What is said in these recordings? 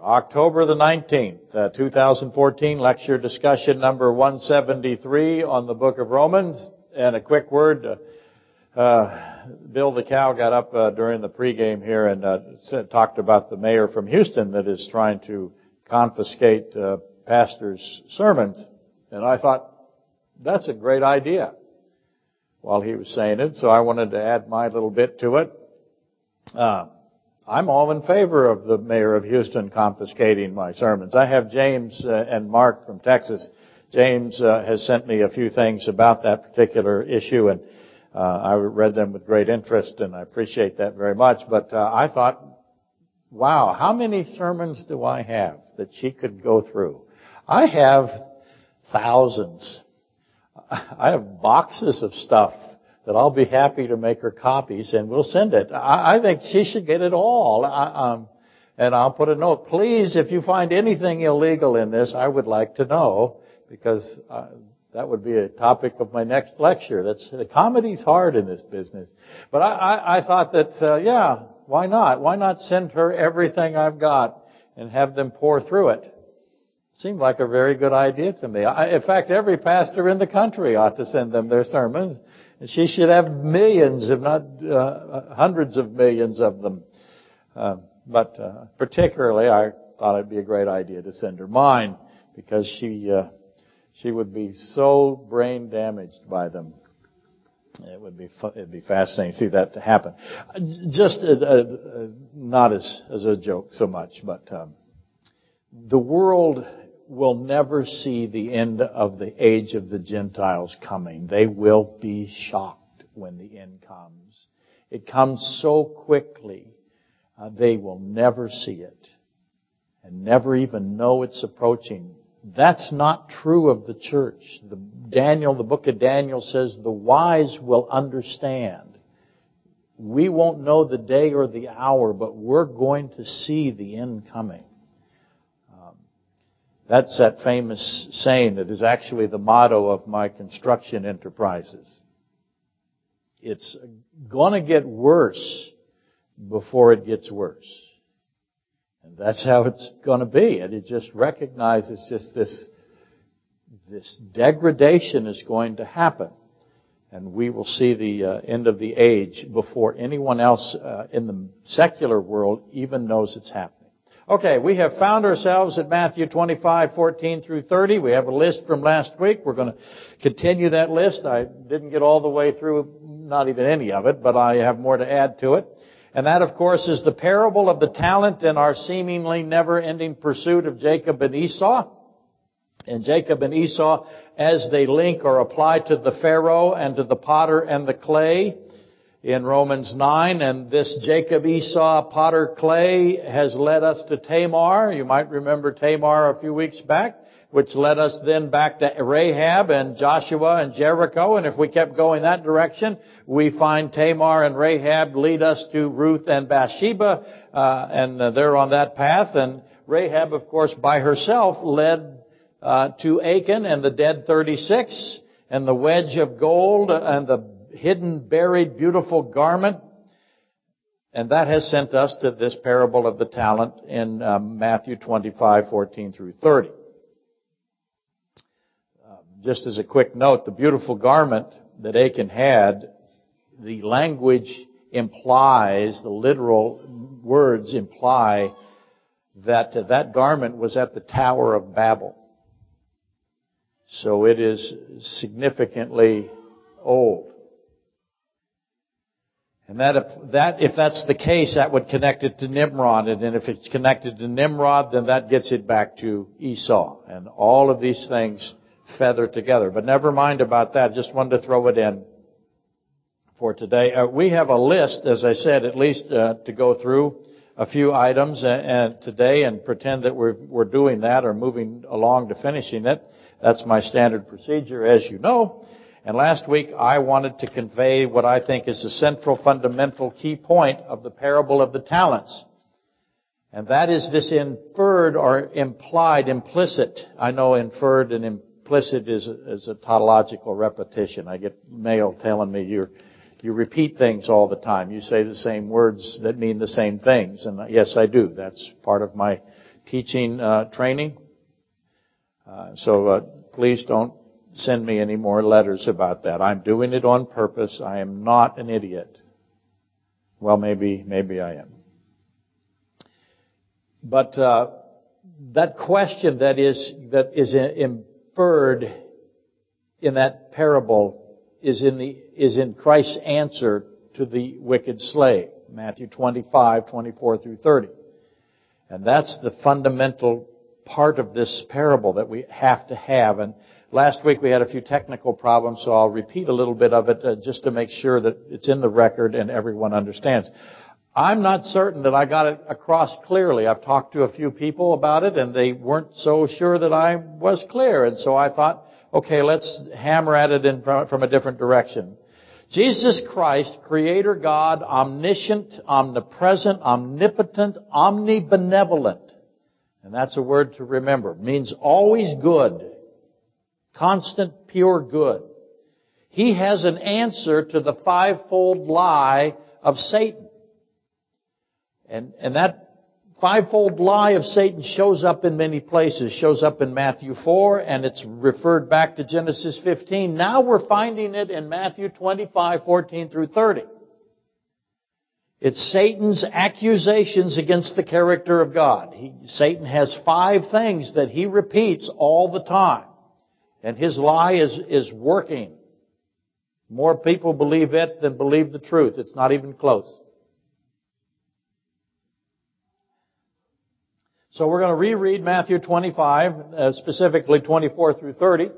October the 19th, uh, 2014, lecture discussion number 173 on the book of Romans. And a quick word, uh, uh, Bill the cow got up uh, during the pregame here and uh, said, talked about the mayor from Houston that is trying to confiscate uh, pastors' sermons. And I thought, that's a great idea while he was saying it, so I wanted to add my little bit to it. I'm all in favor of the mayor of Houston confiscating my sermons. I have James uh, and Mark from Texas. James uh, has sent me a few things about that particular issue, and uh, I read them with great interest, and I appreciate that very much. But uh, I thought, wow, how many sermons do I have that she could go through? I have thousands. I have boxes of stuff that I'll be happy to make her copies and we'll send it. I, I think she should get it all. I, um, and I'll put a note. Please, if you find anything illegal in this, I would like to know because uh, that would be a topic of my next lecture. That's the comedy's hard in this business. But I, I, I thought that uh, yeah, why not? Why not send her everything I've got and have them pour through it? Seemed like a very good idea to me. I, in fact, every pastor in the country ought to send them their sermons she should have millions, if not uh, hundreds of millions of them. Uh, but uh, particularly, I thought it'd be a great idea to send her mine because she uh, she would be so brain damaged by them. It would be it'd be fascinating to see that to happen. Just uh, uh, not as as a joke so much, but um, the world will never see the end of the age of the Gentiles coming. They will be shocked when the end comes. It comes so quickly, uh, they will never see it and never even know it's approaching. That's not true of the church. The Daniel, the book of Daniel says the wise will understand. We won't know the day or the hour, but we're going to see the end coming. That's that famous saying that is actually the motto of my construction enterprises. It's gonna get worse before it gets worse. And that's how it's gonna be. And it just recognizes just this, this degradation is going to happen. And we will see the uh, end of the age before anyone else uh, in the secular world even knows it's happening. Okay, we have found ourselves at Matthew 25, 14 through 30. We have a list from last week. We're going to continue that list. I didn't get all the way through, not even any of it, but I have more to add to it. And that, of course, is the parable of the talent and our seemingly never-ending pursuit of Jacob and Esau. And Jacob and Esau, as they link or apply to the Pharaoh and to the potter and the clay, in Romans 9, and this Jacob Esau potter clay has led us to Tamar. You might remember Tamar a few weeks back, which led us then back to Rahab and Joshua and Jericho, and if we kept going that direction, we find Tamar and Rahab lead us to Ruth and Bathsheba, uh, and they're on that path, and Rahab, of course, by herself led uh, to Achan and the dead 36, and the wedge of gold and the hidden, buried, beautiful garment. And that has sent us to this parable of the talent in um, Matthew 25, 14 through 30. Um, just as a quick note, the beautiful garment that Achan had, the language implies, the literal words imply that uh, that garment was at the Tower of Babel. So it is significantly old. And that if, that, if that's the case, that would connect it to Nimrod. And if it's connected to Nimrod, then that gets it back to Esau. And all of these things feather together. But never mind about that. Just wanted to throw it in for today. Uh, we have a list, as I said, at least uh, to go through a few items uh, and today and pretend that we're, we're doing that or moving along to finishing it. That's my standard procedure, as you know. And last week I wanted to convey what I think is the central fundamental key point of the parable of the talents. And that is this inferred or implied, implicit. I know inferred and implicit is, is a tautological repetition. I get mail telling me you you repeat things all the time. You say the same words that mean the same things. And yes, I do. That's part of my teaching uh, training. Uh, so uh, please don't send me any more letters about that. I'm doing it on purpose. I am not an idiot. Well, maybe, maybe I am. But uh, that question that is that is inferred in that parable is in the is in Christ's answer to the wicked slave, Matthew 25, 24 through 30. And that's the fundamental part of this parable that we have to have. And last week we had a few technical problems, so I'll repeat a little bit of it uh, just to make sure that it's in the record and everyone understands. I'm not certain that I got it across clearly. I've talked to a few people about it and they weren't so sure that I was clear. And so I thought, okay, let's hammer at it in, from a different direction. Jesus Christ, Creator God, omniscient, omnipresent, omnipotent, omnibenevolent. And that's a word to remember. It means always good. Constant, pure good. He has an answer to the fivefold lie of Satan. And, and that fivefold lie of Satan shows up in many places. Shows up in Matthew 4 and it's referred back to Genesis 15. Now we're finding it in Matthew 25, 14 through 30. It's Satan's accusations against the character of God. He, Satan has five things that he repeats all the time. And his lie is, is working. More people believe it than believe the truth. It's not even close. So we're going to reread Matthew 25, uh, specifically 24 through 30,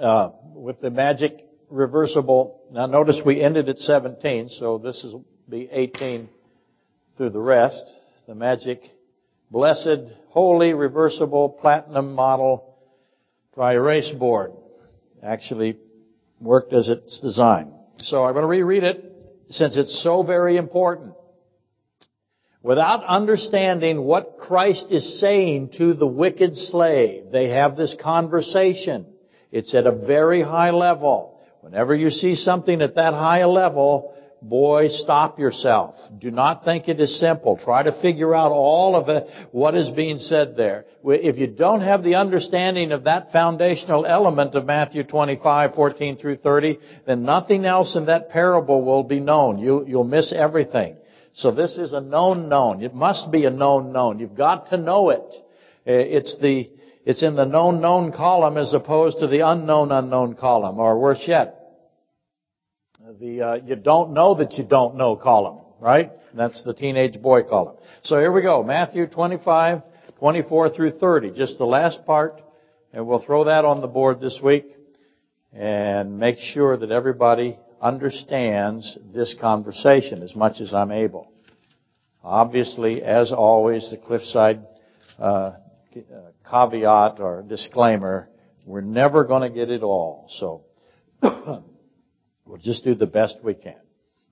uh, with the magic reversible. Now notice we ended at 17, so this will be 18 through the rest. The magic, blessed, holy, reversible, platinum model dry erase board actually worked as it's designed. So I'm going to reread it since it's so very important without understanding what Christ is saying to the wicked slave. They have this conversation. It's at a very high level. Whenever you see something at that high level, boy, stop yourself. Do not think it is simple. Try to figure out all of it, what is being said there. If you don't have the understanding of that foundational element of Matthew 25, 14 through 30, then nothing else in that parable will be known. You, you'll miss everything. So this is a known known. It must be a known known. You've got to know it. Uh, it's the, it's in the known known column as opposed to the unknown unknown column, or worse yet, the uh, you don't know that you don't know column, right? That's the teenage boy column. So here we go. Matthew 25, 24 through 30. Just the last part. And we'll throw that on the board this week and make sure that everybody understands this conversation as much as I'm able. Obviously, as always, the Cliffside uh, caveat or disclaimer, we're never going to get it all. So we'll just do the best we can.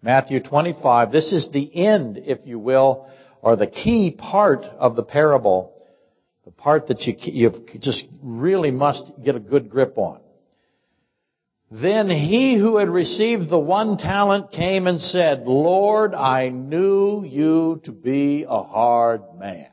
Matthew 25, this is the end, if you will, or the key part of the parable, the part that you, you just really must get a good grip on. Then he who had received the one talent came and said, Lord, I knew you to be a hard man,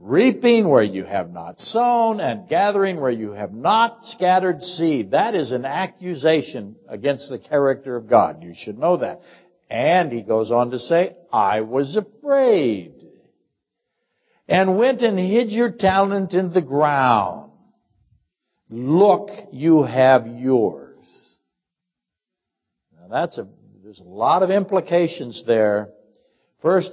reaping where you have not sown and gathering where you have not scattered seed. That is an accusation against the character of God. You should know that. And he goes on to say, I was afraid and went and hid your talent in the ground. Look, you have yours. Now that's a, there's a lot of implications there. First,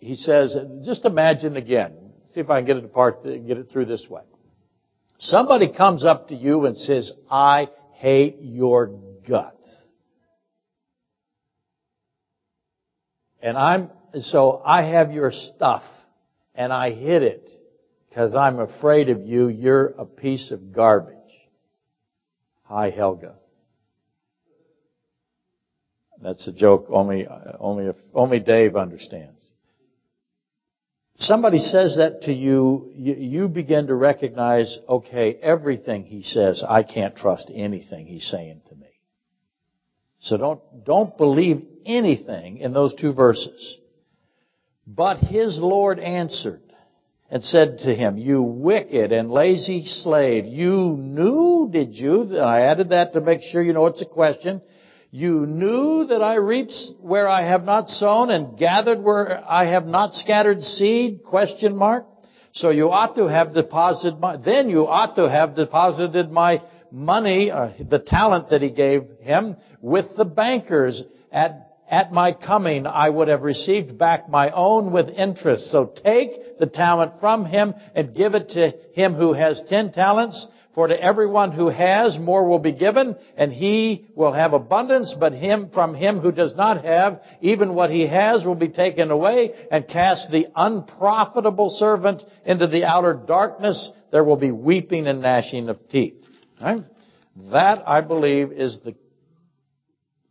he says, just imagine again, see if I can get it apart, get it through this way. Somebody comes up to you and says, I hate your guts. And I'm, so I have your stuff and I hid it because I'm afraid of you. You're a piece of garbage. Hi, Helga. That's a joke only, only, only Dave understands. Somebody says that to you, you begin to recognize, okay, everything he says, I can't trust anything he's saying to me. So don't, don't believe anything in those two verses. But his Lord answered and said to him, You wicked and lazy slave, you knew, did you? I added that to make sure you know it's a question. You knew that I reaped where I have not sown and gathered where I have not scattered seed? Question mark. So you ought to have deposited my, then you ought to have deposited my money, uh, the talent that he gave him, with the bankers at at my coming I would have received back my own with interest. So take the talent from him and give it to him who has ten talents. For to everyone who has, more will be given, and he will have abundance, but him, from him who does not have, even what he has will be taken away, and cast the unprofitable servant into the outer darkness. There will be weeping and gnashing of teeth. Right? That, I believe, is the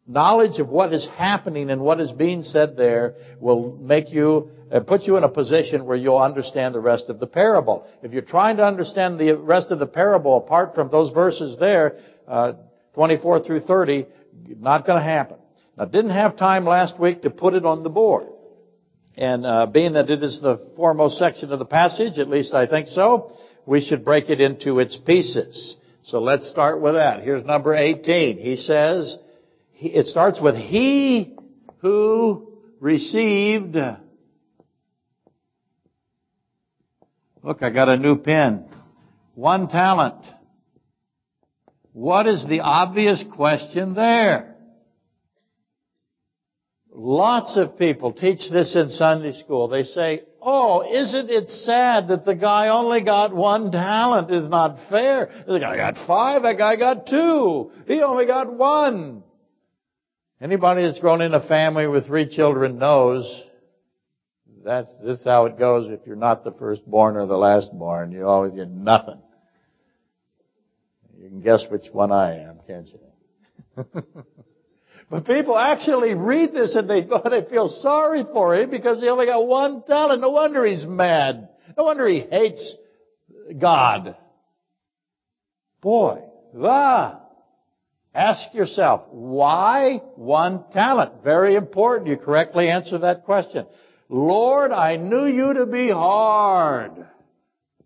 knowledge of what is happening and what is being said there will make you uh, put you in a position where you'll understand the rest of the parable. If you're trying to understand the rest of the parable apart from those verses there, uh, 24 through 30, not going to happen. I didn't have time last week to put it on the board. And uh, being that it is the foremost section of the passage, at least I think so, we should break it into its pieces. So let's start with that. Here's number 18. He says, it starts with he who received. Look, I got a new pen. One talent. What is the obvious question there? Lots of people teach this in Sunday school. They say, oh, isn't it sad that the guy only got one talent? It's not fair. The guy got five, that guy got two. He only got one. Anybody that's grown in a family with three children knows that's this is how it goes if you're not the firstborn or the lastborn. You always get nothing. You can guess which one I am, can't you? but people actually read this and they go, they feel sorry for him because he only got one talent. No wonder he's mad. No wonder he hates God. Boy, ah, Ask yourself, why one talent? Very important. You correctly answer that question. Lord, I knew you to be hard.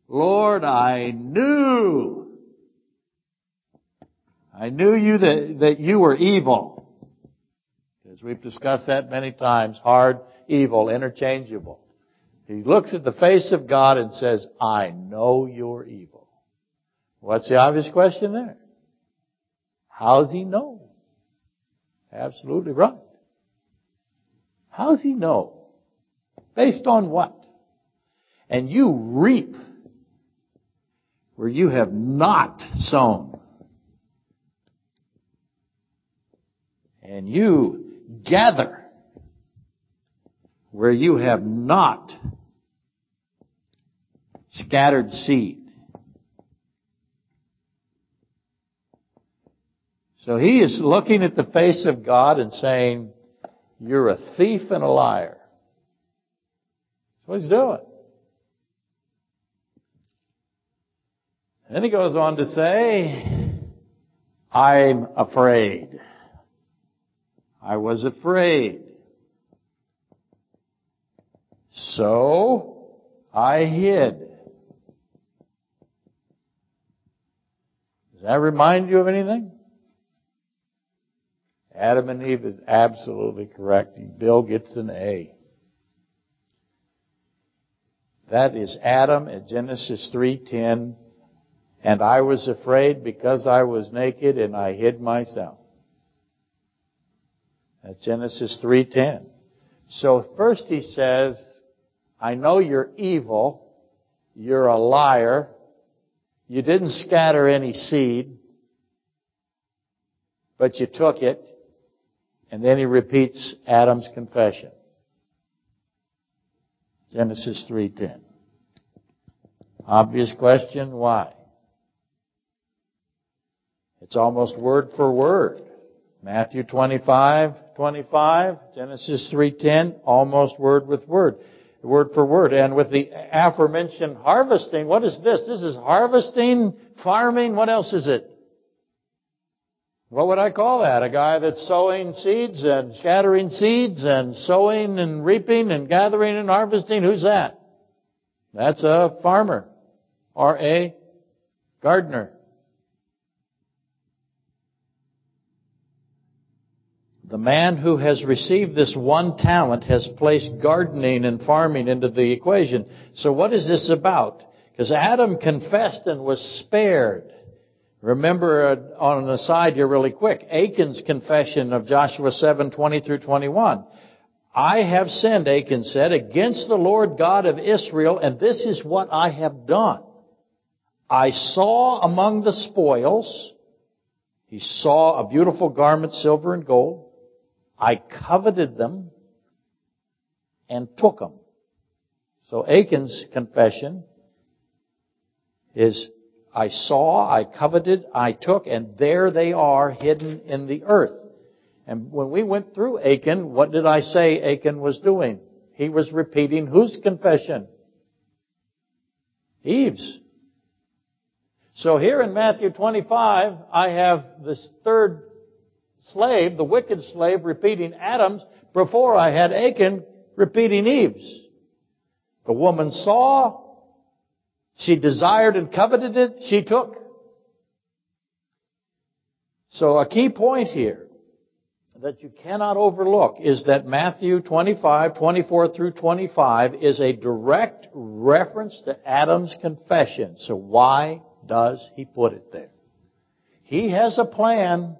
Lord, I knew. I knew you that, that you were evil. As we've discussed that many times, hard, evil, interchangeable. He looks at the face of God and says, I know you're evil. What's the obvious question there? How does he know? Absolutely right. How does he know? Based on what? And you reap where you have not sown. And you gather where you have not scattered seed. So he is looking at the face of God and saying, you're a thief and a liar. What he's doing. Then he goes on to say, I'm afraid. I was afraid. So I hid. Does that remind you of anything? Adam and Eve is absolutely correct. Bill gets an A. That is Adam at Genesis 3:10. And I was afraid because I was naked and I hid myself. That's Genesis 3:10. So first he says, I know you're evil. You're a liar. You didn't scatter any seed, but you took it. And then he repeats Adam's confession. Genesis 3:10. Obvious question, why? It's almost word for word. Matthew 25, 25, Genesis 3:10, almost word with word, word for word. And with the aforementioned harvesting, what is this? This is harvesting, farming, what else is it? What would I call that? A guy that's sowing seeds and scattering seeds and sowing and reaping and gathering and harvesting? Who's that? That's a farmer. Or a gardener. The man who has received this one talent has placed gardening and farming into the equation. So what is this about? Because Adam confessed and was spared. Remember, uh, on an aside here really quick, Achan's confession of Joshua 7, 20 through 21. I have sinned, Achan said, against the Lord God of Israel, and this is what I have done. I saw among the spoils, he saw a beautiful garment, silver and gold. I coveted them and took them. So Achan's confession is I saw, I coveted, I took, and there they are hidden in the earth. And when we went through Achan, what did I say Achan was doing? He was repeating whose confession? Eve's. So here in Matthew 25, I have this third slave, the wicked slave, repeating Adam's. Before I had Achan repeating Eve's. The woman saw, she desired and coveted it, she took. So a key point here that you cannot overlook is that Matthew 25, 24 through 25 is a direct reference to Adam's confession. So why does he put it there? He has a plan,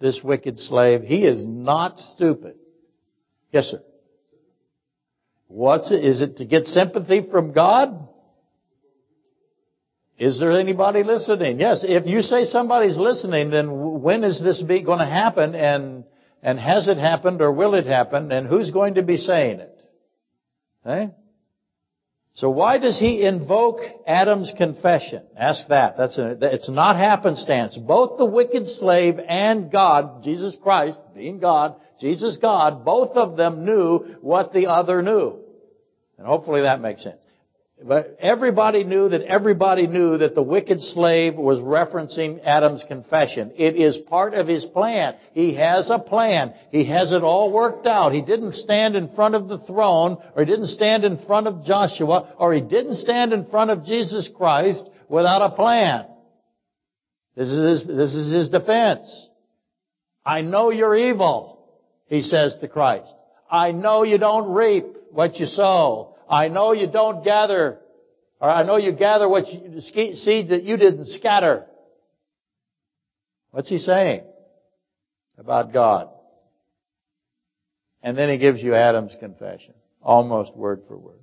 this wicked slave. He is not stupid. Yes, sir. What's it? Is it to get sympathy from God? Is there anybody listening? Yes. If you say somebody's listening, then when is this going to happen? And and has it happened or will it happen? And who's going to be saying it? Okay? So why does he invoke Adam's confession? Ask that. That's a, it's not happenstance. Both the wicked slave and God, Jesus Christ, being God, Jesus God, both of them knew what the other knew. And hopefully that makes sense. But everybody knew that everybody knew that the wicked slave was referencing Adam's confession. It is part of his plan. He has a plan. He has it all worked out. He didn't stand in front of the throne, or he didn't stand in front of Joshua, or he didn't stand in front of Jesus Christ without a plan. This is his, this is his defense. I know you're evil, he says to Christ. I know you don't reap what you sow. I know you don't gather, or I know you gather what you, seed that you didn't scatter. What's he saying about God? And then he gives you Adam's confession, almost word for word.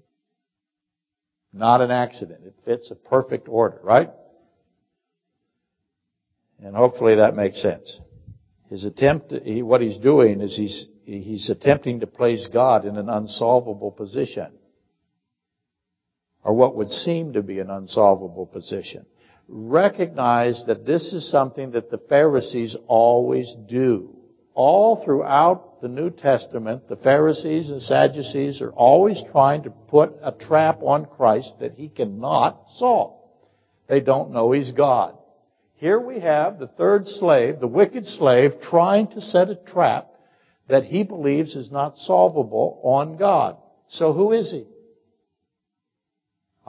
Not an accident. It fits a perfect order, right? And hopefully that makes sense. His attempt, he, what he's doing is he's, he's attempting to place God in an unsolvable position or what would seem to be an unsolvable position. Recognize that this is something that the Pharisees always do. All throughout the New Testament, the Pharisees and Sadducees are always trying to put a trap on Christ that he cannot solve. They don't know he's God. Here we have the third slave, the wicked slave, trying to set a trap that he believes is not solvable on God. So who is he?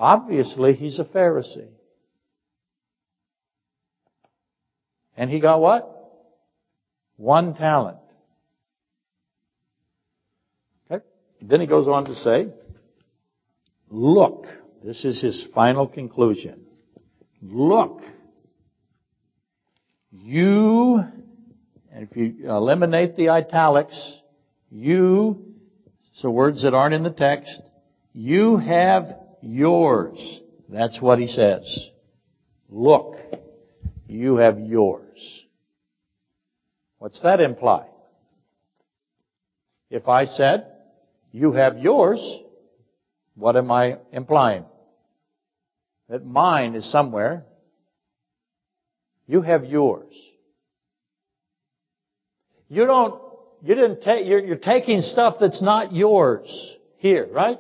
Obviously, he's a Pharisee. And he got what? One talent. Okay. Then he goes on to say, look, this is his final conclusion. Look, you, and if you eliminate the italics, you, so words that aren't in the text, you have yours. That's what he says. Look, you have yours. What's that imply? If I said, you have yours, what am I implying? That mine is somewhere. You have yours. You don't, you didn't take, you're, you're taking stuff that's not yours here, right?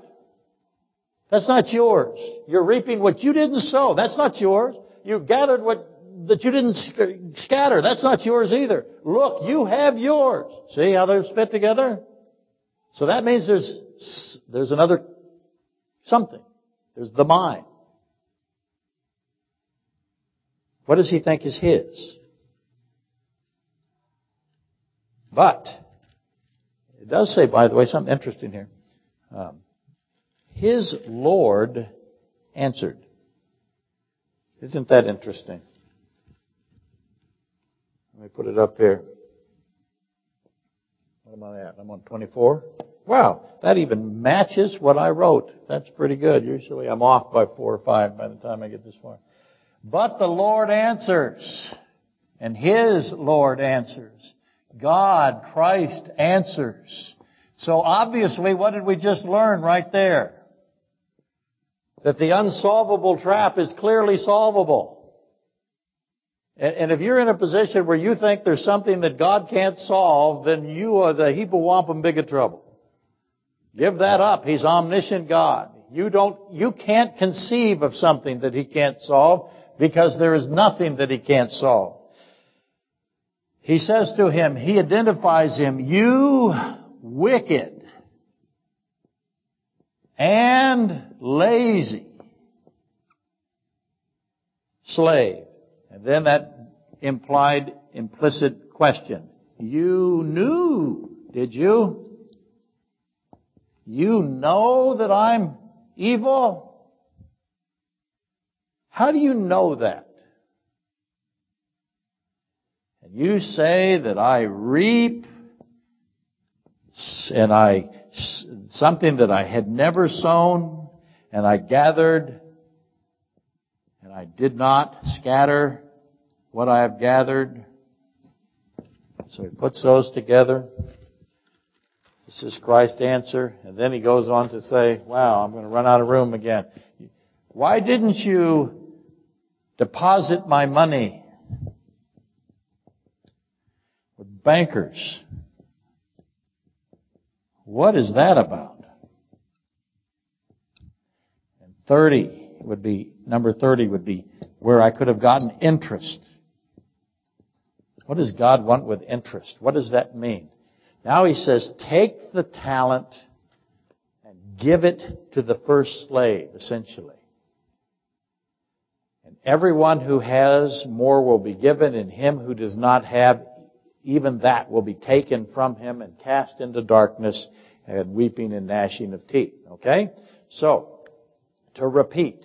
That's not yours. You're reaping what you didn't sow. That's not yours. You gathered what that you didn't scatter. That's not yours either. Look, you have yours. See how those fit together? So that means there's there's another something. There's the mine. What does he think is his? But, it does say, by the way, something interesting here. Um, his Lord answered. Isn't that interesting? Let me put it up here. What am I at? I'm on 24. Wow, that even matches what I wrote. That's pretty good. Usually I'm off by four or five by the time I get this far. But the Lord answers, and His Lord answers. God, Christ answers. So obviously, what did we just learn right there? That the unsolvable trap is clearly solvable. And if you're in a position where you think there's something that God can't solve, then you are the heap of wampum big of trouble. Give that up. He's omniscient God. You don't, you can't conceive of something that He can't solve because there is nothing that He can't solve. He says to him, He identifies him, you wicked and lazy slave. And then that implied implicit question. You knew, did you? You know that I'm evil? How do you know that? And you say that I reap and I, something that I had never sown and I gathered and I did not scatter what I have gathered. So he puts those together. This is Christ's answer. And then he goes on to say, wow, I'm going to run out of room again. Why didn't you deposit my money with bankers? What is that about? And 30 would be, number 30 would be where I could have gotten interest. What does God want with interest? What does that mean? Now he says, take the talent and give it to the first slave, essentially. And everyone who has more will be given, and him who does not have, even that will be taken from him and cast into darkness and weeping and gnashing of teeth. Okay? So, to repeat,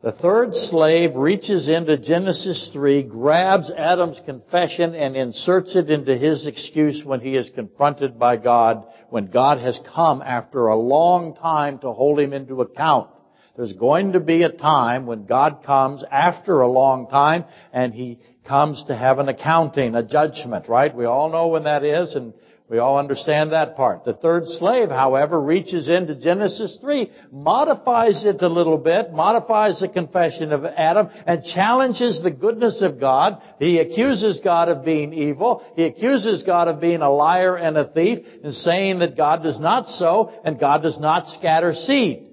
the third slave reaches into Genesis 3, grabs Adam's confession and inserts it into his excuse when he is confronted by God, when God has come after a long time to hold him into account. There's going to be a time when God comes after a long time and he comes to have an accounting, a judgment, right? We all know when that is and we all understand that part. The third slave, however, reaches into Genesis 3, modifies it a little bit, modifies the confession of Adam, and challenges the goodness of God. He accuses God of being evil. He accuses God of being a liar and a thief, and saying that God does not sow and God does not scatter seed.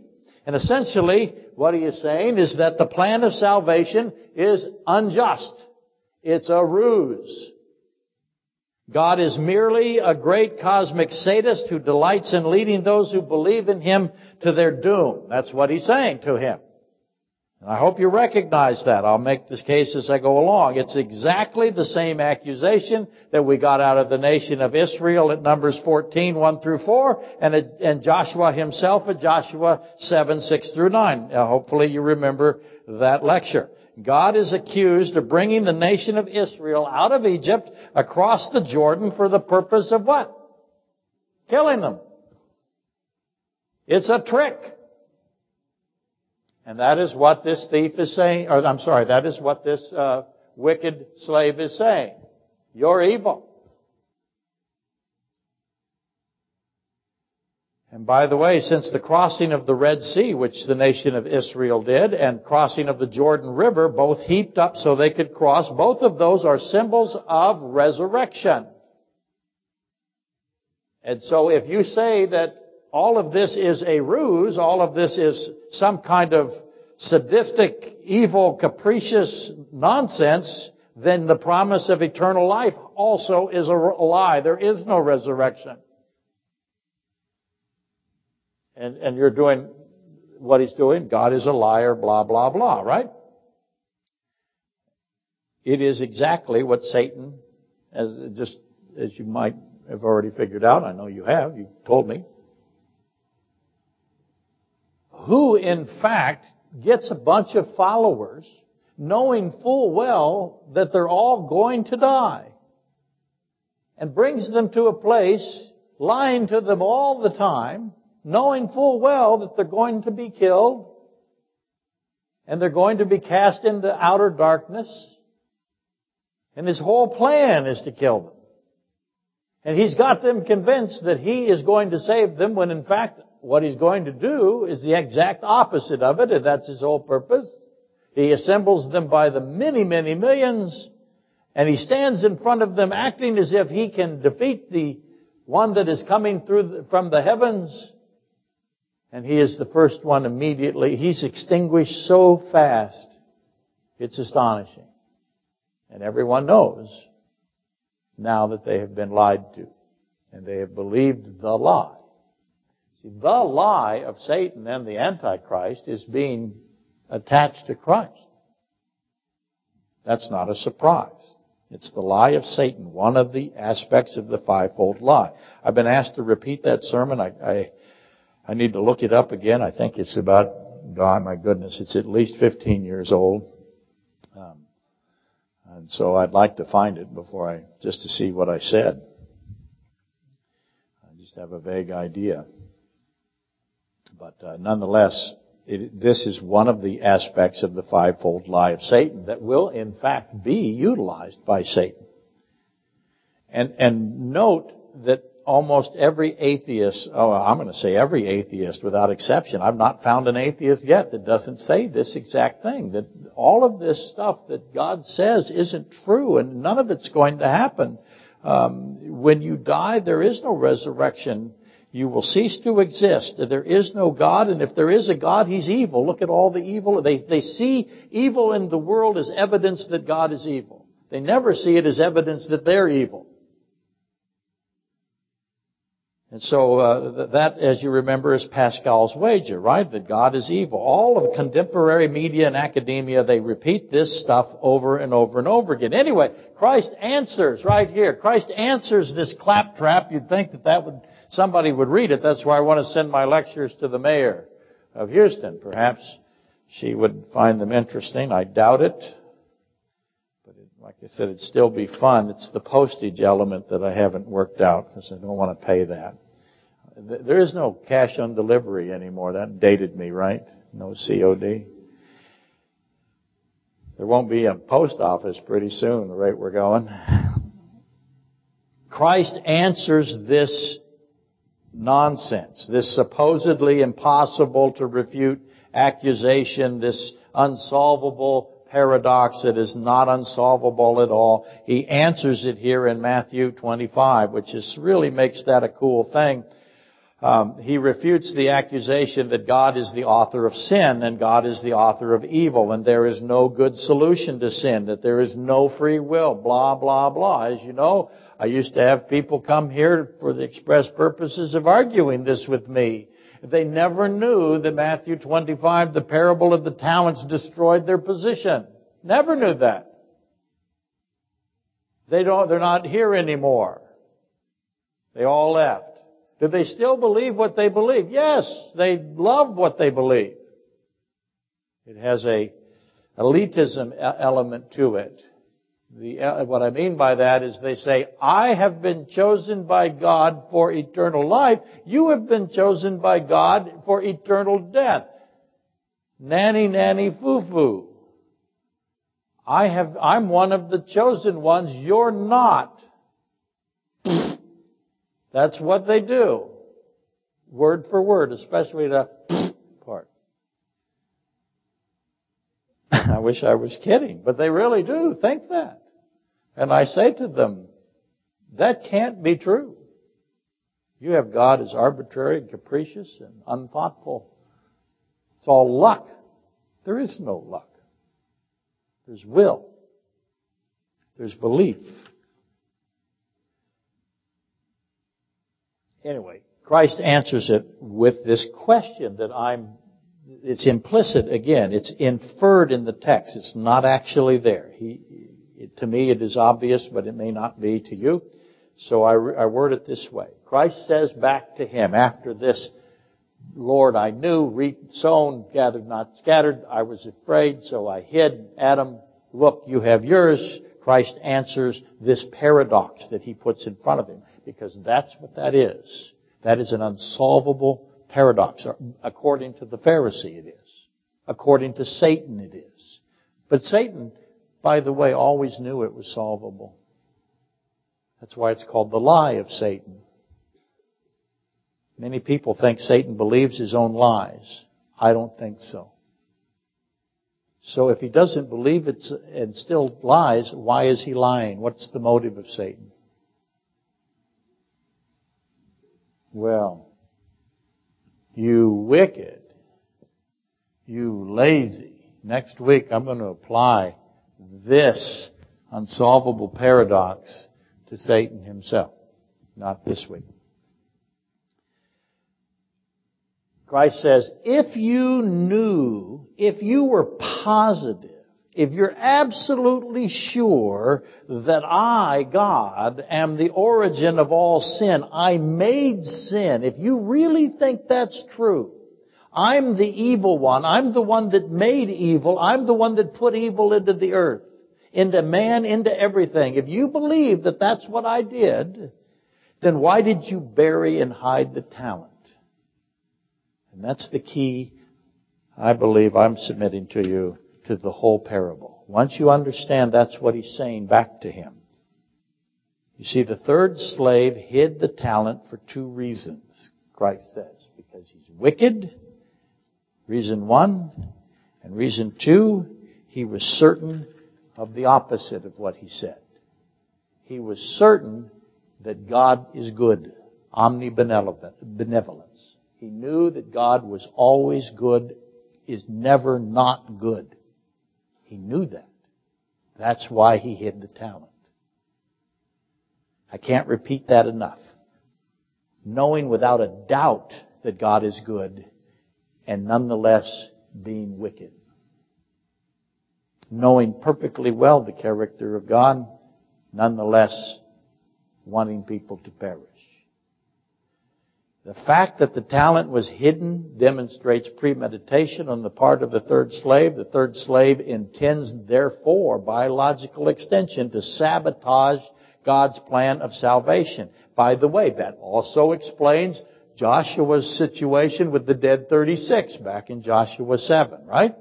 And essentially, what he is saying is that the plan of salvation is unjust. It's a ruse. God is merely a great cosmic sadist who delights in leading those who believe in Him to their doom. That's what He's saying to him. And I hope you recognize that. I'll make this case as I go along. It's exactly the same accusation that we got out of the nation of Israel at Numbers 14, 1 through 4, and, and Joshua himself at Joshua 7, 6 through 9. Uh, hopefully you remember that lecture. God is accused of bringing the nation of Israel out of Egypt across the Jordan for the purpose of what? Killing them. It's a trick. And that is what this thief is saying, or I'm sorry, that is what this uh, wicked slave is saying. You're evil. And by the way, since the crossing of the Red Sea, which the nation of Israel did, and crossing of the Jordan River, both heaped up so they could cross, both of those are symbols of resurrection. And so if you say that all of this is a ruse, all of this is some kind of sadistic, evil, capricious nonsense, then the promise of eternal life also is a lie. There is no resurrection and, and you're doing what he's doing. God is a liar, blah, blah, blah, right? It is exactly what Satan, as just as you might have already figured out, I know you have, you told me, who in fact gets a bunch of followers knowing full well that they're all going to die and brings them to a place lying to them all the time, knowing full well that they're going to be killed and they're going to be cast into outer darkness. And his whole plan is to kill them. And he's got them convinced that he is going to save them when in fact what he's going to do is the exact opposite of it, and that's his whole purpose. He assembles them by the many, many millions, and he stands in front of them acting as if he can defeat the one that is coming through the, from the heavens. And he is the first one immediately. He's extinguished so fast. It's astonishing. And everyone knows now that they have been lied to. And they have believed the lie. See, the lie of Satan and the Antichrist is being attached to Christ. That's not a surprise. It's the lie of Satan, one of the aspects of the fivefold lie. I've been asked to repeat that sermon. I, I, I need to look it up again. I think it's about, oh my goodness, it's at least 15 years old. Um, and so I'd like to find it before I, just to see what I said. I just have a vague idea. But uh, nonetheless, it, this is one of the aspects of the fivefold lie of Satan that will in fact be utilized by Satan. And, and note that almost every atheist, oh, I'm going to say every atheist without exception, I've not found an atheist yet that doesn't say this exact thing, that all of this stuff that God says isn't true and none of it's going to happen. Um, when you die, there is no resurrection you will cease to exist. There is no God, and if there is a God, He's evil. Look at all the evil. They, they see evil in the world as evidence that God is evil. They never see it as evidence that they're evil. And so uh, that, as you remember, is Pascal's wager, right? That God is evil. All of contemporary media and academia, they repeat this stuff over and over and over again. Anyway, Christ answers right here. Christ answers this claptrap. You'd think that that would somebody would read it. That's why I want to send my lectures to the mayor of Houston. Perhaps she would find them interesting. I doubt it. Like I said, it'd still be fun. It's the postage element that I haven't worked out because I don't want to pay that. There is no cash on delivery anymore. That dated me, right? No COD. There won't be a post office pretty soon, the rate we're going. Christ answers this nonsense, this supposedly impossible to refute accusation, this unsolvable paradox that is not unsolvable at all. He answers it here in Matthew 25, which is really makes that a cool thing. Um, he refutes the accusation that God is the author of sin and God is the author of evil and there is no good solution to sin, that there is no free will, blah, blah, blah. As you know, I used to have people come here for the express purposes of arguing this with me. They never knew that Matthew 25, the parable of the talents, destroyed their position. Never knew that. They don't, they're not here anymore. They all left. Do they still believe what they believe? Yes, they love what they believe. It has a elitism element to it. The, uh, what I mean by that is they say, I have been chosen by God for eternal life. You have been chosen by God for eternal death. Nanny, nanny, foo-foo. I have, I'm one of the chosen ones. You're not. That's what they do. Word for word, especially the part. I wish I was kidding, but they really do think that. And I say to them, that can't be true. You have God as arbitrary and capricious and unthoughtful. It's all luck. There is no luck. There's will. There's belief. Anyway, Christ answers it with this question that I'm it's implicit again. It's inferred in the text. It's not actually there. He, to me, it is obvious, but it may not be to you. So I, I word it this way. Christ says back to him after this, Lord, I knew, reaped, sown, gathered, not scattered. I was afraid, so I hid. Adam, look, you have yours. Christ answers this paradox that he puts in front of him, because that's what that is. That is an unsolvable paradox. According to the Pharisee, it is. According to Satan, it is. But Satan, by the way, always knew it was solvable. That's why it's called the lie of Satan. Many people think Satan believes his own lies. I don't think so. So if he doesn't believe it and still lies, why is he lying? What's the motive of Satan? Well, you wicked, you lazy. Next week I'm going to apply this unsolvable paradox to Satan himself. Not this week. Christ says, if you knew, if you were positive, if you're absolutely sure that I, God, am the origin of all sin, I made sin, if you really think that's true, I'm the evil one, I'm the one that made evil, I'm the one that put evil into the earth, into man, into everything. If you believe that that's what I did, then why did you bury and hide the talent? And that's the key, I believe, I'm submitting to you to the whole parable. Once you understand that's what he's saying back to him. You see, the third slave hid the talent for two reasons, Christ says. Because he's wicked, reason one, and reason two, he was certain of the opposite of what he said. He was certain that God is good, omnibenevolence. He knew that God was always good, is never not good. He knew that. That's why he hid the talent. I can't repeat that enough. Knowing without a doubt that God is good and nonetheless being wicked. Knowing perfectly well the character of God, nonetheless wanting people to perish. The fact that the talent was hidden demonstrates premeditation on the part of the third slave. The third slave intends, therefore, by logical extension, to sabotage God's plan of salvation. By the way, that also explains Joshua's situation with the dead 36 back in Joshua 7, right?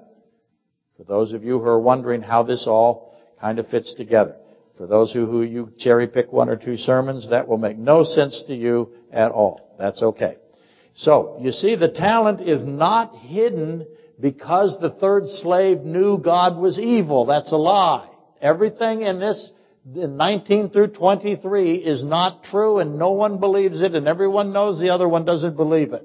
For those of you who are wondering how this all kind of fits together. For those who, who you cherry pick one or two sermons, that will make no sense to you at all. That's okay. So, you see, the talent is not hidden because the third slave knew God was evil. That's a lie. Everything in this 19 through 23 is not true and no one believes it and everyone knows the other one doesn't believe it.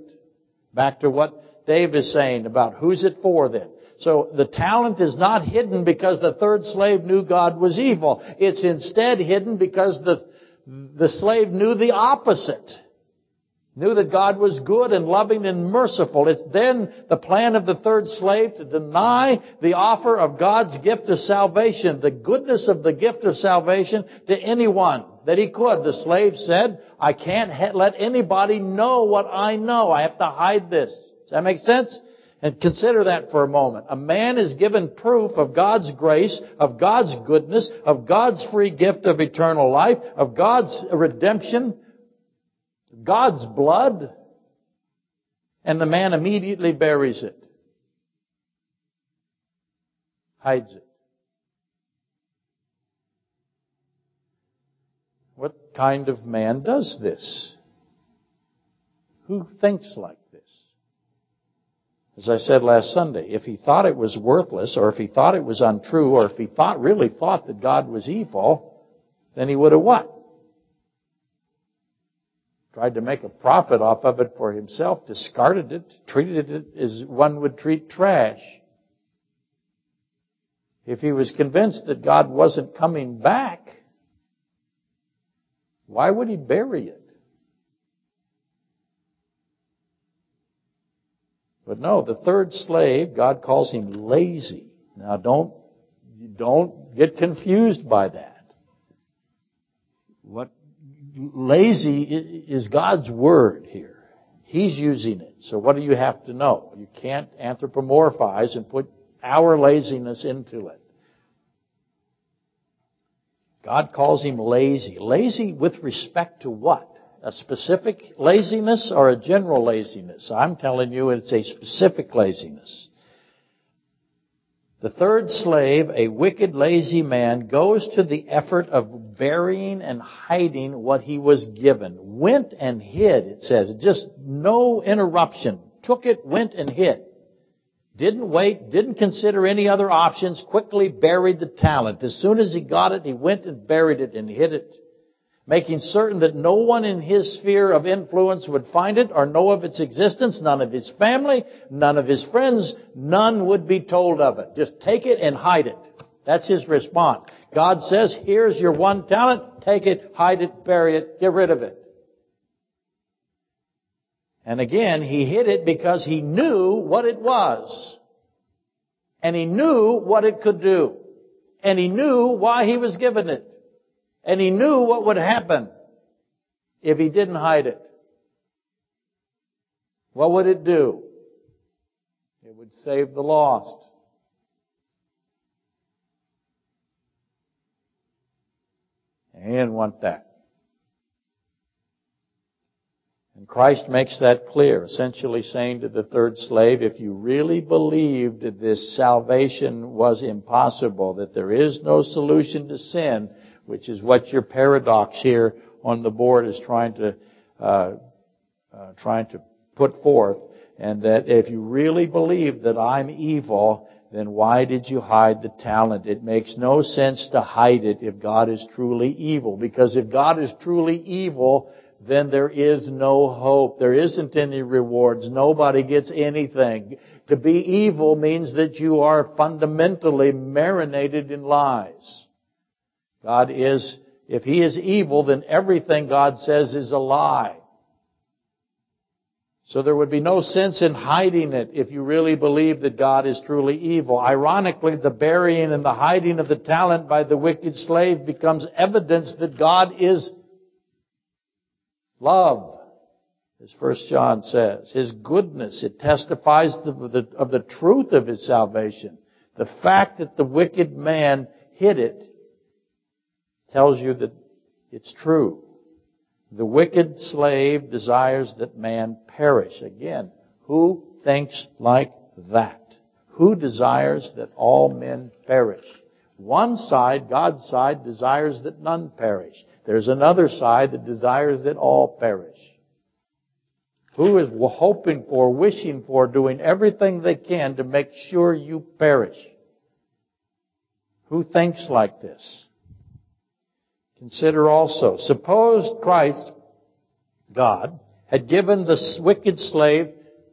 Back to what Dave is saying about who's it for then. So the talent is not hidden because the third slave knew God was evil. It's instead hidden because the, the slave knew the opposite. Knew that God was good and loving and merciful. It's then the plan of the third slave to deny the offer of God's gift of salvation, the goodness of the gift of salvation to anyone that he could. The slave said, I can't let anybody know what I know. I have to hide this. Does that make sense? And consider that for a moment. A man is given proof of God's grace, of God's goodness, of God's free gift of eternal life, of God's redemption, God's blood, and the man immediately buries it. Hides it. What kind of man does this? Who thinks like this? as I said last Sunday, if he thought it was worthless, or if he thought it was untrue, or if he thought, really thought that God was evil, then he would have what? Tried to make a profit off of it for himself, discarded it, treated it as one would treat trash. If he was convinced that God wasn't coming back, why would he bury it? But no, the third slave, God calls him lazy. Now don't, don't get confused by that. Lazy is God's word here. He's using it. So what do you have to know? You can't anthropomorphize and put our laziness into it. God calls him lazy. Lazy with respect to what? A specific laziness or a general laziness? I'm telling you it's a specific laziness. The third slave, a wicked, lazy man, goes to the effort of burying and hiding what he was given. Went and hid, it says. Just no interruption. Took it, went and hid. Didn't wait, didn't consider any other options, quickly buried the talent. As soon as he got it, he went and buried it and hid it making certain that no one in his sphere of influence would find it or know of its existence, none of his family, none of his friends, none would be told of it. Just take it and hide it. That's his response. God says, here's your one talent, take it, hide it, bury it, get rid of it. And again, he hid it because he knew what it was. And he knew what it could do. And he knew why he was given it. And he knew what would happen if he didn't hide it. What would it do? It would save the lost. And he didn't want that. And Christ makes that clear, essentially saying to the third slave, if you really believed that this salvation was impossible, that there is no solution to sin, which is what your paradox here on the board is trying to uh, uh, trying to put forth, and that if you really believe that I'm evil, then why did you hide the talent? It makes no sense to hide it if God is truly evil, because if God is truly evil, then there is no hope. There isn't any rewards. Nobody gets anything. To be evil means that you are fundamentally marinated in lies. God is, if He is evil, then everything God says is a lie. So there would be no sense in hiding it if you really believe that God is truly evil. Ironically, the burying and the hiding of the talent by the wicked slave becomes evidence that God is love, as First John says. His goodness, it testifies of the, of the truth of His salvation. The fact that the wicked man hid it tells you that it's true. The wicked slave desires that man perish. Again, who thinks like that? Who desires that all men perish? One side, God's side, desires that none perish. There's another side that desires that all perish. Who is hoping for, wishing for, doing everything they can to make sure you perish? Who thinks like this? Consider also, suppose Christ, God, had given the wicked slave,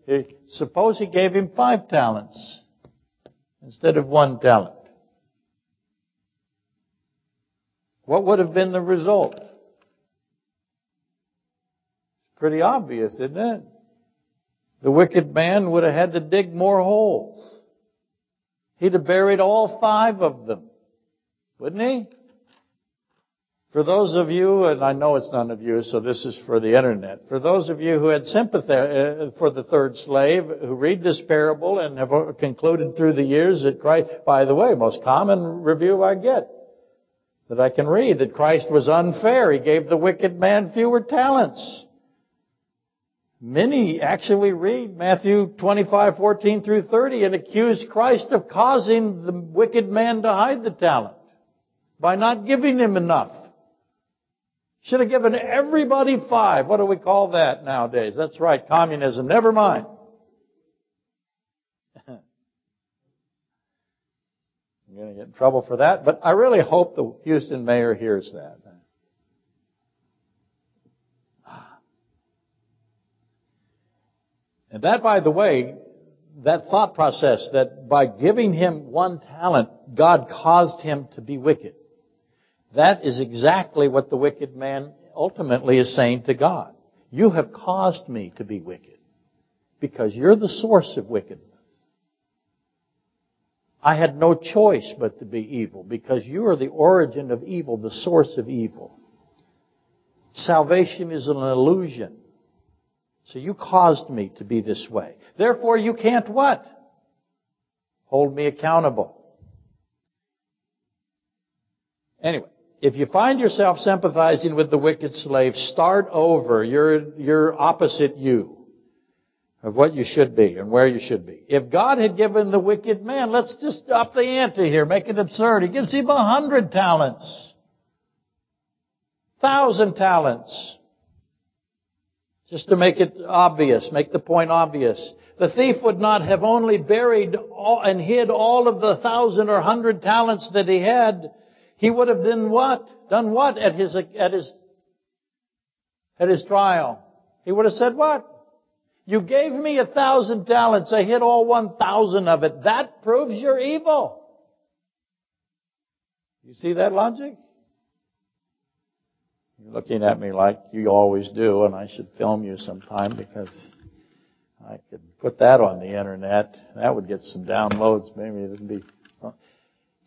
eh, suppose he gave him five talents instead of one talent. What would have been the result? It's Pretty obvious, isn't it? The wicked man would have had to dig more holes. He'd have buried all five of them, wouldn't he? For those of you, and I know it's none of you, so this is for the internet. For those of you who had sympathy uh, for the third slave, who read this parable and have concluded through the years that Christ, by the way, most common review I get that I can read, that Christ was unfair. He gave the wicked man fewer talents. Many actually read Matthew 25, 14 through 30 and accuse Christ of causing the wicked man to hide the talent by not giving him enough. Should have given everybody five. What do we call that nowadays? That's right, communism. Never mind. I'm going to get in trouble for that, but I really hope the Houston mayor hears that. And that, by the way, that thought process that by giving him one talent, God caused him to be wicked. That is exactly what the wicked man ultimately is saying to God. You have caused me to be wicked. because you're the source of wickedness. I had no choice but to be evil because you are the origin of evil, the source of evil. Salvation is an illusion. So you caused me to be this way. Therefore you can't what? Hold me accountable. Anyway, if you find yourself sympathizing with the wicked slave, start over. You're, you're opposite you of what you should be and where you should be. If God had given the wicked man, let's just up the ante here, make it absurd. He gives him a hundred talents. Thousand talents. Just to make it obvious, make the point obvious. The thief would not have only buried all, and hid all of the thousand or hundred talents that he had. He would have done what? Done what at his, at his, at his trial? He would have said what? You gave me a thousand talents. I hid all one thousand of it. That proves you're evil. You see that logic? You're looking at me like you always do, and I should film you sometime because I could put that on the internet. That would get some downloads. Maybe it'd be.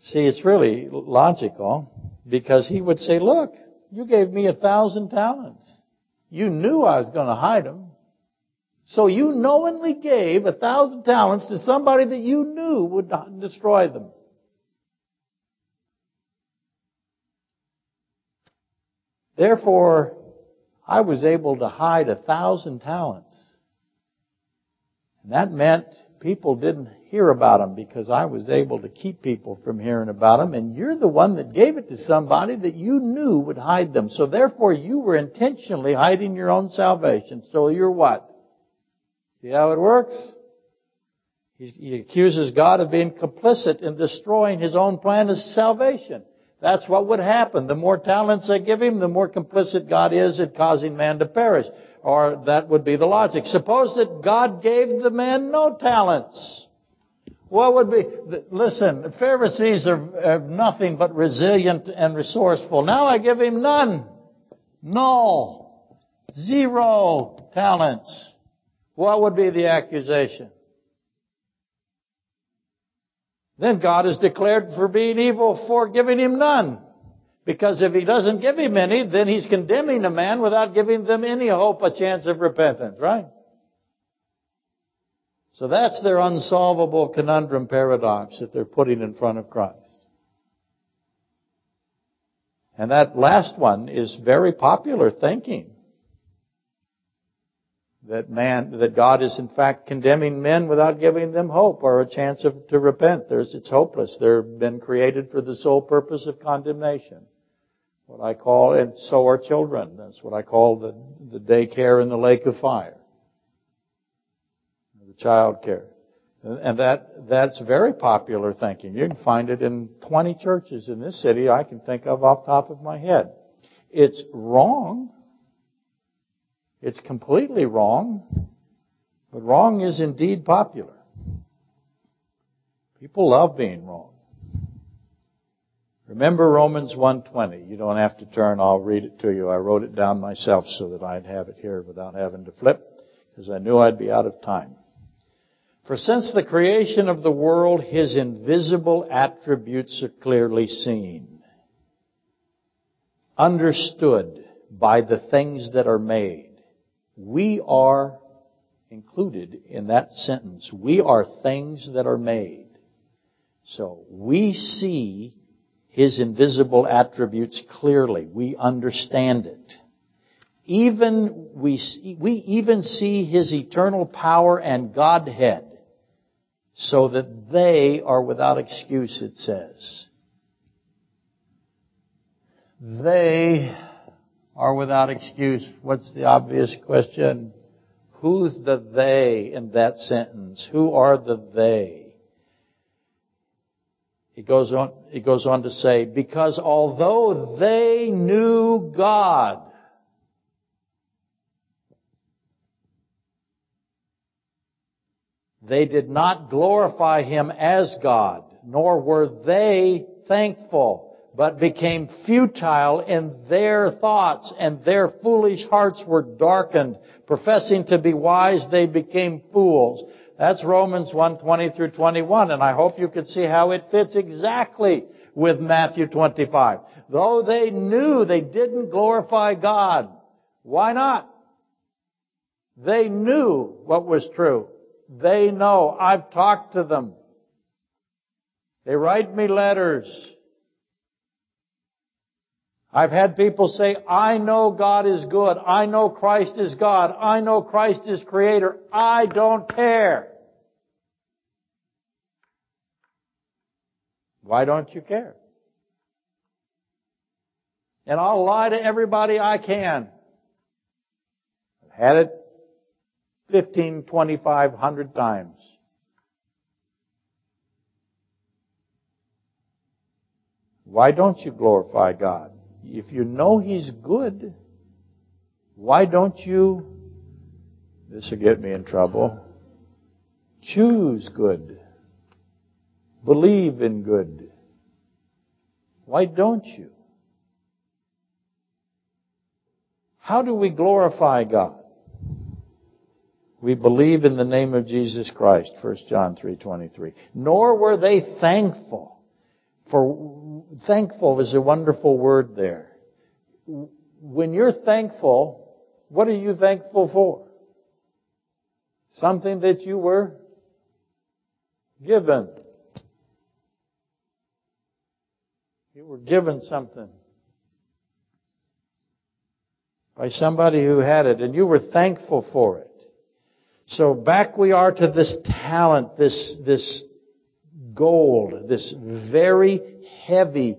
See, it's really logical because he would say, look, you gave me a thousand talents. You knew I was going to hide them. So you knowingly gave a thousand talents to somebody that you knew would not destroy them. Therefore, I was able to hide a thousand talents. And that meant people didn't hear about them because I was able to keep people from hearing about them. And you're the one that gave it to somebody that you knew would hide them. So therefore you were intentionally hiding your own salvation. So you're what? See how it works? He accuses God of being complicit in destroying his own plan of salvation. That's what would happen. The more talents I give him, the more complicit God is in causing man to perish. Or that would be the logic. Suppose that God gave the man no talents. What would be, listen, the Pharisees are, are nothing but resilient and resourceful. Now I give him none. Null. Zero talents. What would be the accusation? Then God is declared for being evil for giving him none. Because if he doesn't give him any, then he's condemning a man without giving them any hope, a chance of repentance, right? So that's their unsolvable conundrum paradox that they're putting in front of Christ. And that last one is very popular thinking that man, that God is in fact condemning men without giving them hope or a chance of, to repent. There's, it's hopeless. They've been created for the sole purpose of condemnation. What I call, and so are children. That's what I call the, the daycare in the lake of fire. Child care. And that, that's very popular thinking. You can find it in 20 churches in this city I can think of off the top of my head. It's wrong. It's completely wrong, but wrong is indeed popular. People love being wrong. Remember Romans 1:20. You don't have to turn, I'll read it to you. I wrote it down myself so that I'd have it here without having to flip because I knew I'd be out of time. For since the creation of the world his invisible attributes are clearly seen, understood by the things that are made we are included in that sentence. We are things that are made. So we see His invisible attributes clearly. We understand it. Even we, we even see His eternal power and Godhead so that they are without excuse, it says. They are without excuse. What's the obvious question? Who's the they in that sentence? Who are the they? He goes on, he goes on to say, because although they knew God, they did not glorify Him as God, nor were they thankful but became futile in their thoughts, and their foolish hearts were darkened. Professing to be wise, they became fools. That's Romans 1, 20 through 21, and I hope you can see how it fits exactly with Matthew 25. Though they knew they didn't glorify God. Why not? They knew what was true. They know. I've talked to them. They write me letters. I've had people say, I know God is good. I know Christ is God. I know Christ is creator. I don't care. Why don't you care? And I'll lie to everybody I can. I've had it 15, 25, 100 times. Why don't you glorify God? If you know He's good, why don't you, this will get me in trouble, choose good, believe in good? Why don't you? How do we glorify God? We believe in the name of Jesus Christ, 1 John 3:23. Nor were they thankful. For thankful is a wonderful word there. When you're thankful, what are you thankful for? Something that you were given. You were given something by somebody who had it and you were thankful for it. So back we are to this talent, this, this gold, this very heavy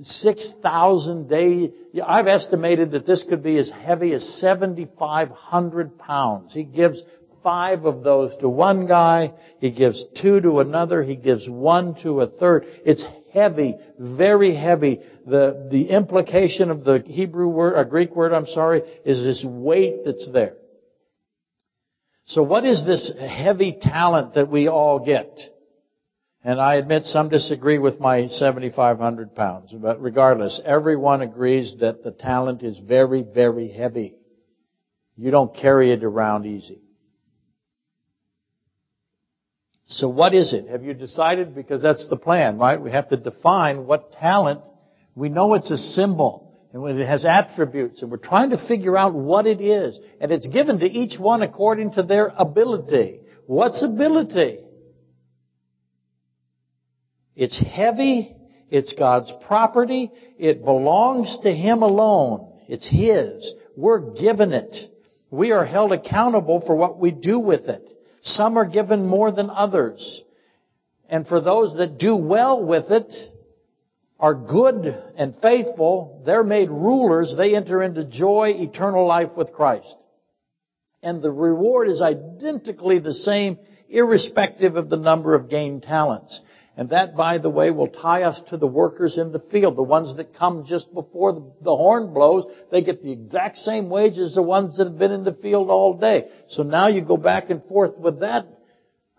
6,000 day, I've estimated that this could be as heavy as 7,500 pounds. He gives five of those to one guy, he gives two to another, he gives one to a third. It's heavy, very heavy. The, the implication of the Hebrew word, or Greek word, I'm sorry, is this weight that's there. So what is this heavy talent that we all get? And I admit some disagree with my 7,500 pounds, but regardless, everyone agrees that the talent is very, very heavy. You don't carry it around easy. So what is it? Have you decided? Because that's the plan, right? We have to define what talent. We know it's a symbol and when it has attributes, and we're trying to figure out what it is. And it's given to each one according to their ability. What's ability? It's heavy. It's God's property. It belongs to Him alone. It's His. We're given it. We are held accountable for what we do with it. Some are given more than others. And for those that do well with it, are good and faithful, they're made rulers, they enter into joy, eternal life with Christ. And the reward is identically the same, irrespective of the number of gained talents. And that, by the way, will tie us to the workers in the field. The ones that come just before the, horn blows, they get the exact same wage as the ones that have been in the field all day. So now you go back and forth with that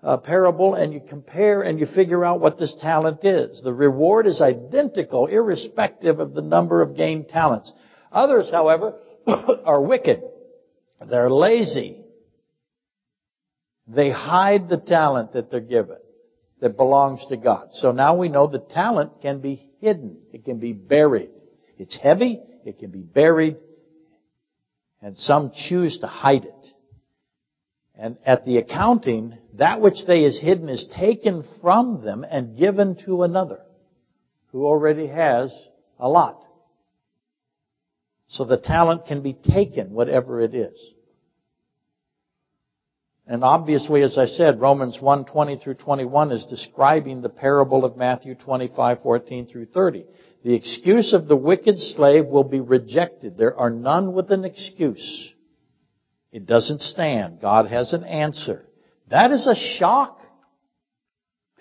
uh, parable and you compare and you figure out what this talent is. The reward is identical, irrespective of the number of gained talents. Others, however, are wicked. They're lazy. They hide the talent that they're given that belongs to God. So now we know the talent can be hidden. It can be buried. It's heavy. It can be buried. And some choose to hide it. And at the accounting, that which they is hidden is taken from them and given to another who already has a lot. So the talent can be taken, whatever it is. And obviously, as I said, Romans 1, 20 through 21 is describing the parable of Matthew 25, 14 through 30. The excuse of the wicked slave will be rejected. There are none with an excuse. It doesn't stand. God has an answer. That is a shock.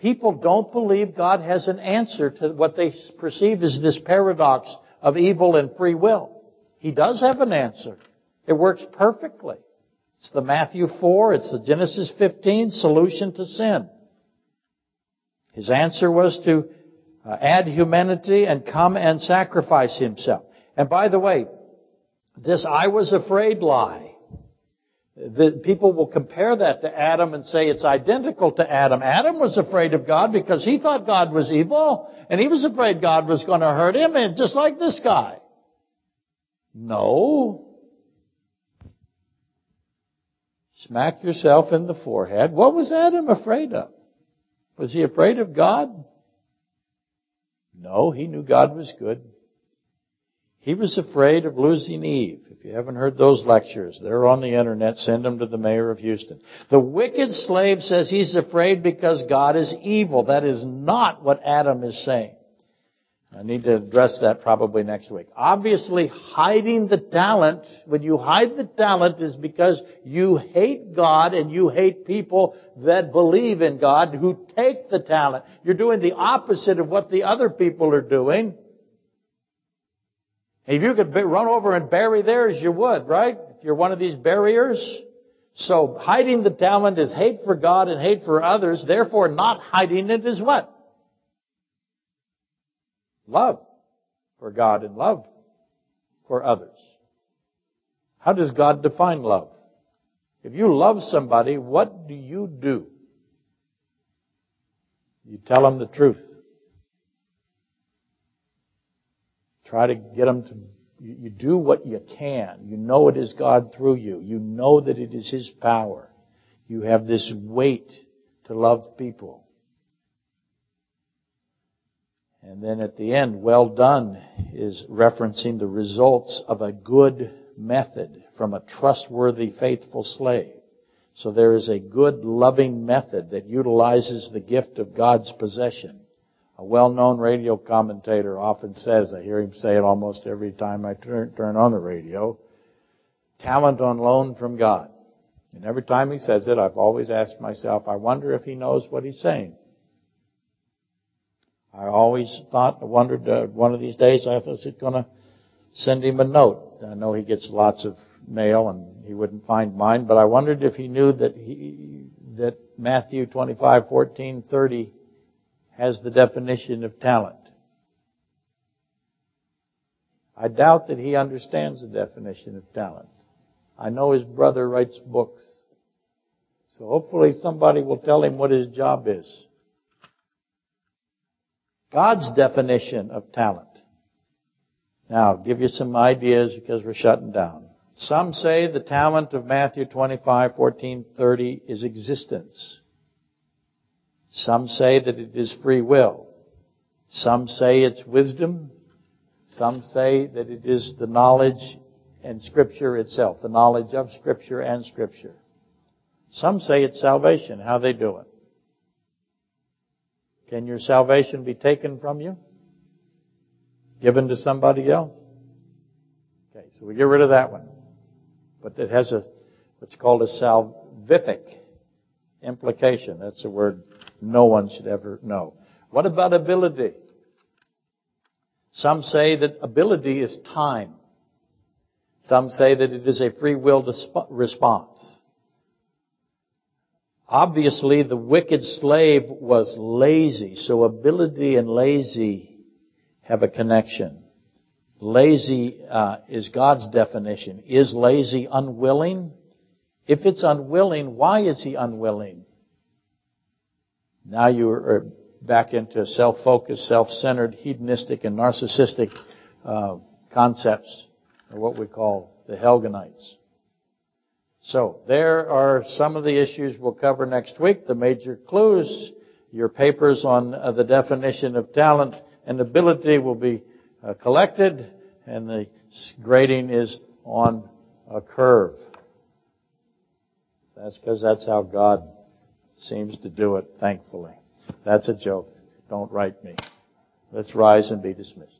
People don't believe God has an answer to what they perceive as this paradox of evil and free will. He does have an answer. It works perfectly. It's the Matthew 4, it's the Genesis 15 solution to sin. His answer was to uh, add humanity and come and sacrifice himself. And by the way, this I was afraid lie. The, people will compare that to Adam and say it's identical to Adam. Adam was afraid of God because he thought God was evil, and he was afraid God was going to hurt him, and just like this guy. No. Smack yourself in the forehead. What was Adam afraid of? Was he afraid of God? No, he knew God was good. He was afraid of losing Eve. If you haven't heard those lectures, they're on the internet. Send them to the mayor of Houston. The wicked slave says he's afraid because God is evil. That is not what Adam is saying. I need to address that probably next week. Obviously, hiding the talent, when you hide the talent is because you hate God and you hate people that believe in God who take the talent. You're doing the opposite of what the other people are doing. If you could run over and bury theirs, you would, right? If you're one of these barriers. So hiding the talent is hate for God and hate for others. Therefore, not hiding it is what? Love for God and love for others. How does God define love? If you love somebody, what do you do? You tell them the truth. Try to get them to, you do what you can. You know it is God through you. You know that it is His power. You have this weight to love people. And then at the end, well done is referencing the results of a good method from a trustworthy, faithful slave. So there is a good, loving method that utilizes the gift of God's possession. A well-known radio commentator often says, I hear him say it almost every time I turn, turn on the radio, talent on loan from God. And every time he says it, I've always asked myself, I wonder if he knows what he's saying. I always thought, I wondered, uh, one of these days I was going to send him a note. I know he gets lots of mail and he wouldn't find mine, but I wondered if he knew that he, that Matthew 25, 14, 30 has the definition of talent. I doubt that he understands the definition of talent. I know his brother writes books. So hopefully somebody will tell him what his job is. God's definition of talent. Now, I'll give you some ideas because we're shutting down. Some say the talent of Matthew 25, 14, 30 is existence. Some say that it is free will. Some say it's wisdom. Some say that it is the knowledge and Scripture itself, the knowledge of Scripture and Scripture. Some say it's salvation. How they do it? Can your salvation be taken from you? Given to somebody else? Okay, so we get rid of that one. But it has a, what's called a salvific implication. That's a word no one should ever know. What about ability? Some say that ability is time. Some say that it is a free will response. Obviously, the wicked slave was lazy, so ability and lazy have a connection. Lazy uh, is God's definition. Is lazy unwilling? If it's unwilling, why is he unwilling? Now you are back into self-focused, self-centered, hedonistic, and narcissistic uh, concepts, or what we call the Helgenites. So there are some of the issues we'll cover next week. The major clues, your papers on uh, the definition of talent and ability will be uh, collected, and the grading is on a curve. That's because that's how God seems to do it, thankfully. That's a joke. Don't write me. Let's rise and be dismissed.